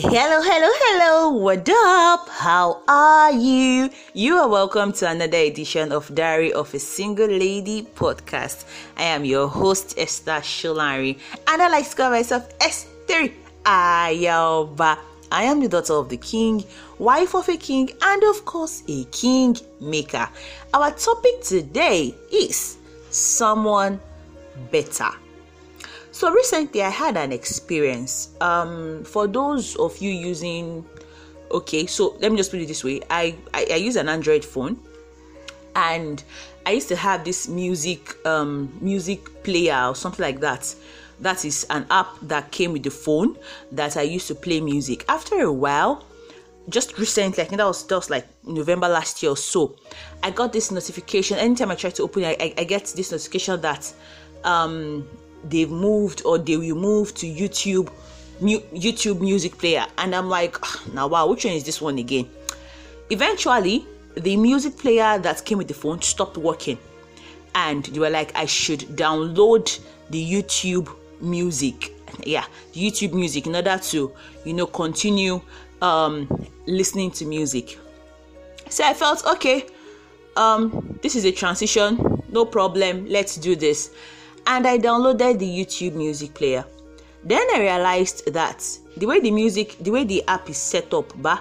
Hello, hello, hello. What up? How are you? You are welcome to another edition of Diary of a Single Lady podcast. I am your host, Esther Sholari, and I like to call myself Esther Ayaba. I am the daughter of the king, wife of a king, and of course, a king maker. Our topic today is someone better. So recently, I had an experience. Um, for those of you using, okay, so let me just put it this way: I I, I use an Android phone, and I used to have this music um music player or something like that. That is an app that came with the phone that I used to play music. After a while, just recently, I think that was just like November last year or so, I got this notification. Anytime I try to open it, I, I get this notification that um they've moved or they will move to YouTube mu- YouTube music player. And I'm like now wow which one is this one again? Eventually the music player that came with the phone stopped working. And they were like I should download the YouTube music. Yeah YouTube music in order to you know continue um listening to music. So I felt okay um this is a transition. No problem. Let's do this and I downloaded the YouTube music player. Then I realized that the way the music, the way the app is set up, bah,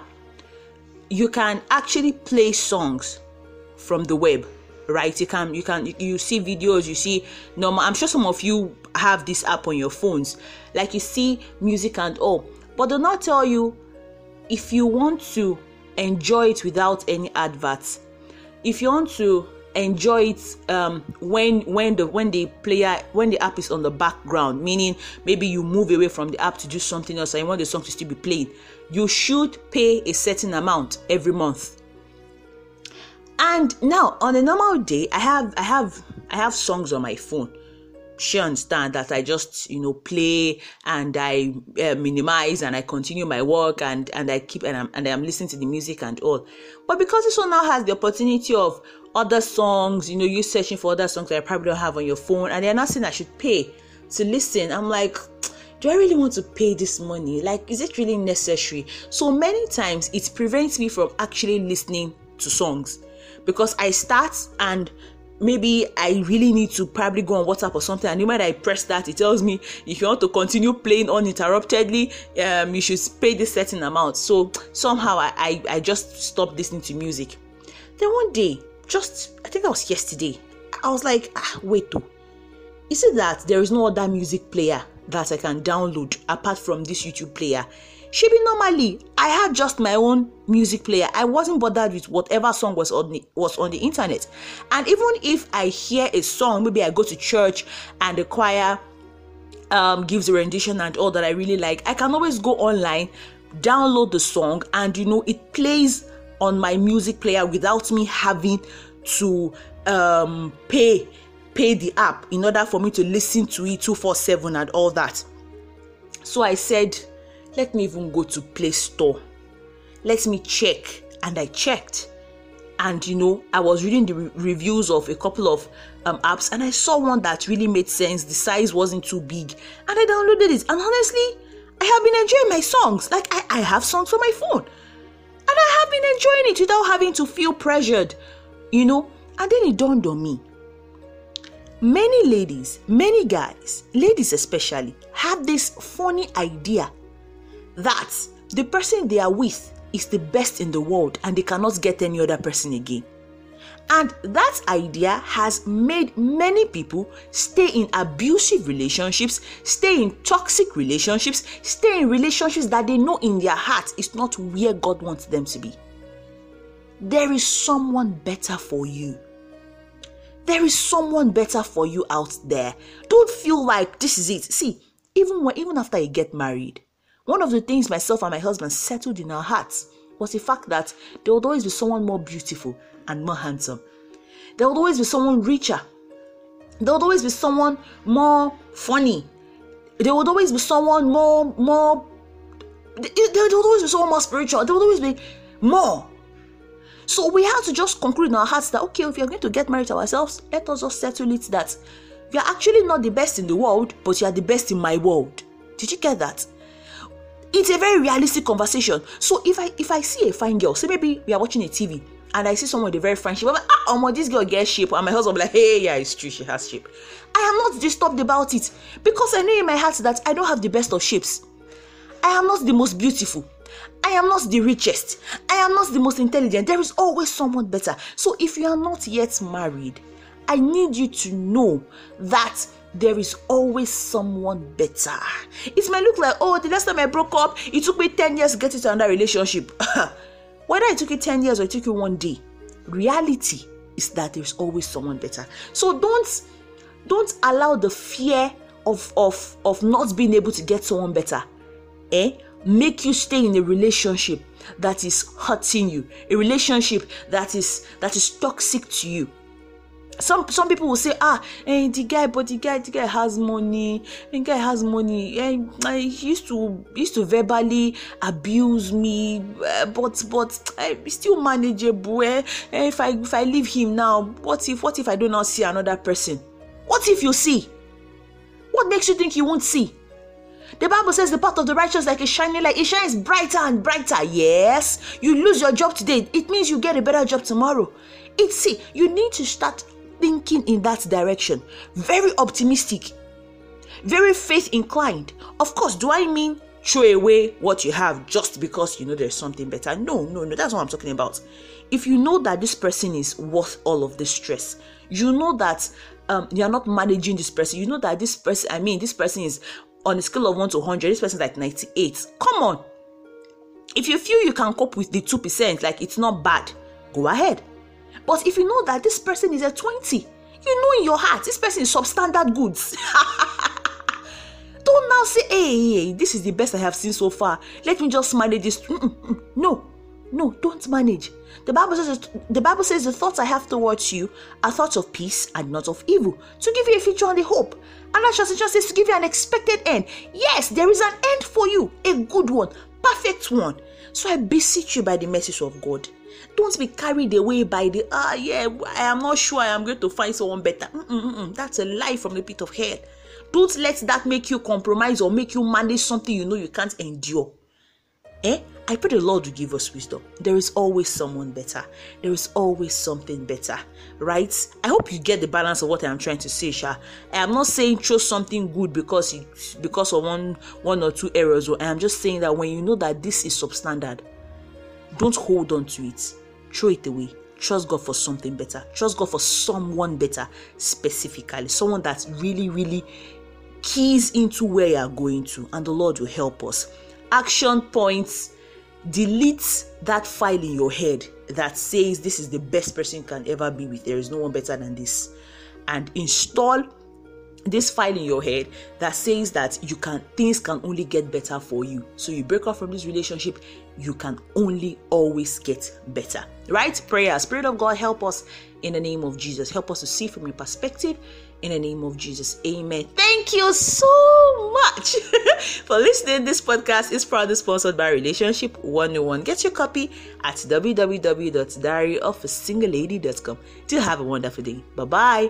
you can actually play songs from the web, right? You can, you can, you see videos, you see normal. I'm sure some of you have this app on your phones, like you see music and all, but do not tell you if you want to enjoy it without any adverts. If you want to enjoy it um, when when the when the player when the app is on the background meaning maybe you move away from the app to do something else and you want the song to still be playing you should pay a certain amount every month and now on a normal day i have i have i have songs on my phone she understand that I just you know play and I uh, minimize and I continue my work and and I keep and I'm and I'm listening to the music and all. But because this one now has the opportunity of other songs, you know, you searching for other songs that I probably don't have on your phone, and they're not saying I should pay to listen. I'm like, do I really want to pay this money? Like, is it really necessary? So many times it prevents me from actually listening to songs because I start and maybe I really need to probably go on WhatsApp or something, and the moment I press that, it tells me if you want to continue playing uninterruptedly, um, you should pay this certain amount. So somehow I, I, I just stopped listening to music. Then one day just I think that was yesterday. I was like, ah, wait though. Is it that there is no other music player that I can download apart from this YouTube player? Should be normally I had just my own music player. I wasn't bothered with whatever song was on the, was on the internet. And even if I hear a song, maybe I go to church and the choir um, gives a rendition and all that I really like, I can always go online, download the song, and you know it plays on my music player without me having to um, pay pay the app in order for me to listen to it 247 and all that. So i said let me even go to play store. Let me check. And i checked. And you know i was reading the re- reviews of a couple of um, apps and i saw one that really made sense. The size wasn't too big. And i downloaded it. And honestly i have been enjoying my songs. Like i, I have songs on my phone it without having to feel pressured, you know. And then it dawned on me. Many ladies, many guys, ladies especially, have this funny idea that the person they are with is the best in the world and they cannot get any other person again. And that idea has made many people stay in abusive relationships, stay in toxic relationships, stay in relationships that they know in their heart is not where God wants them to be. There is someone better for you. There is someone better for you out there. Don't feel like this is it. See, even when even after you get married, one of the things myself and my husband settled in our hearts was the fact that there would always be someone more beautiful and more handsome. There would always be someone richer. There would always be someone more funny. There would always be someone more, more. There would always be someone more spiritual. There would always be more. So we have to just conclude in our hearts that okay, if you're going to get married to ourselves, let us just settle it that you're actually not the best in the world, but you are the best in my world. Did you get that? it's a very realistic conversation. So if I if I see a fine girl, say maybe we are watching a TV and I see someone with a very fine shape, I'm like, ah, this girl gets shape, and my husband like, hey, yeah, it's true, she has shape. I am not disturbed about it because I know in my heart that I don't have the best of shapes. I am not the most beautiful. I am not the richest. I am not the most intelligent. There is always someone better. So if you are not yet married, I need you to know that there is always someone better. It might look like, oh, the last time I broke up, it took me 10 years to get into another relationship. Whether it took you 10 years or it took you one day, reality is that there's always someone better. So don't don't allow the fear of of of not being able to get someone better eh make you stay in a relationship that is hurting you a relationship that is that is toxic to you. Some some people will say ah eh, the guy but the guy the guy has money. The guy has money. Eh, he used to used to verbally abuse me eh, but but eh, still manageable. Eh, eh, if i if i leave him now what if what if i do not see another person? What if you see? What makes you think you won't see the Bible says the path of the righteous like a shining light. It shines brighter and brighter. Yes, you lose your job today. It means you get a better job tomorrow. It's see, you need to start thinking in that direction. Very optimistic, very faith inclined. Of course, do I mean throw away what you have just because you know there's something better? No, no, no, that's what I'm talking about. If you know that this person is worth all of the stress, you know that um, you're not managing this person, you know that this person, I mean, this person is on a scale of 1 to 100, this person is like 98. Come on. If you feel you can cope with the 2%, like it's not bad, go ahead. But if you know that this person is a 20, you know in your heart this person is substandard goods. Don't now say, hey, hey, this is the best I have seen so far. Let me just manage this. Mm-mm-mm. No, no, don't manage. The Bible says the Bible says the thoughts I have towards you are thoughts of peace and not of evil, to give you a future and a hope. And that translation says to give you an expected end. Yes, there is an end for you, a good one, perfect one. So I beseech you by the mercies of God. Don't be carried away by the ah yeah, I am not sure I am going to find someone better. Mm-mm-mm. That's a lie from the pit of hell. Don't let that make you compromise or make you manage something you know you can't endure. Eh? I pray the Lord will give us wisdom. There is always someone better. There is always something better, right? I hope you get the balance of what I am trying to say, Sha. I am not saying choose something good because because of one one or two errors. I am just saying that when you know that this is substandard, don't hold on to it. Throw it away. Trust God for something better. Trust God for someone better, specifically someone that really, really keys into where you are going to, and the Lord will help us. Action points delete that file in your head that says this is the best person can ever be with. There is no one better than this. And install this file in your head that says that you can things can only get better for you. So you break off from this relationship you can only always get better. Right? Prayer spirit of god help us in the name of jesus. Help us to see from your perspective. In the name of jesus. Amen. Thank you so much for listening. This podcast is proudly sponsored by relationship 101 get your copy at www.diaryofasingleLady.com to have a wonderful day. Bye bye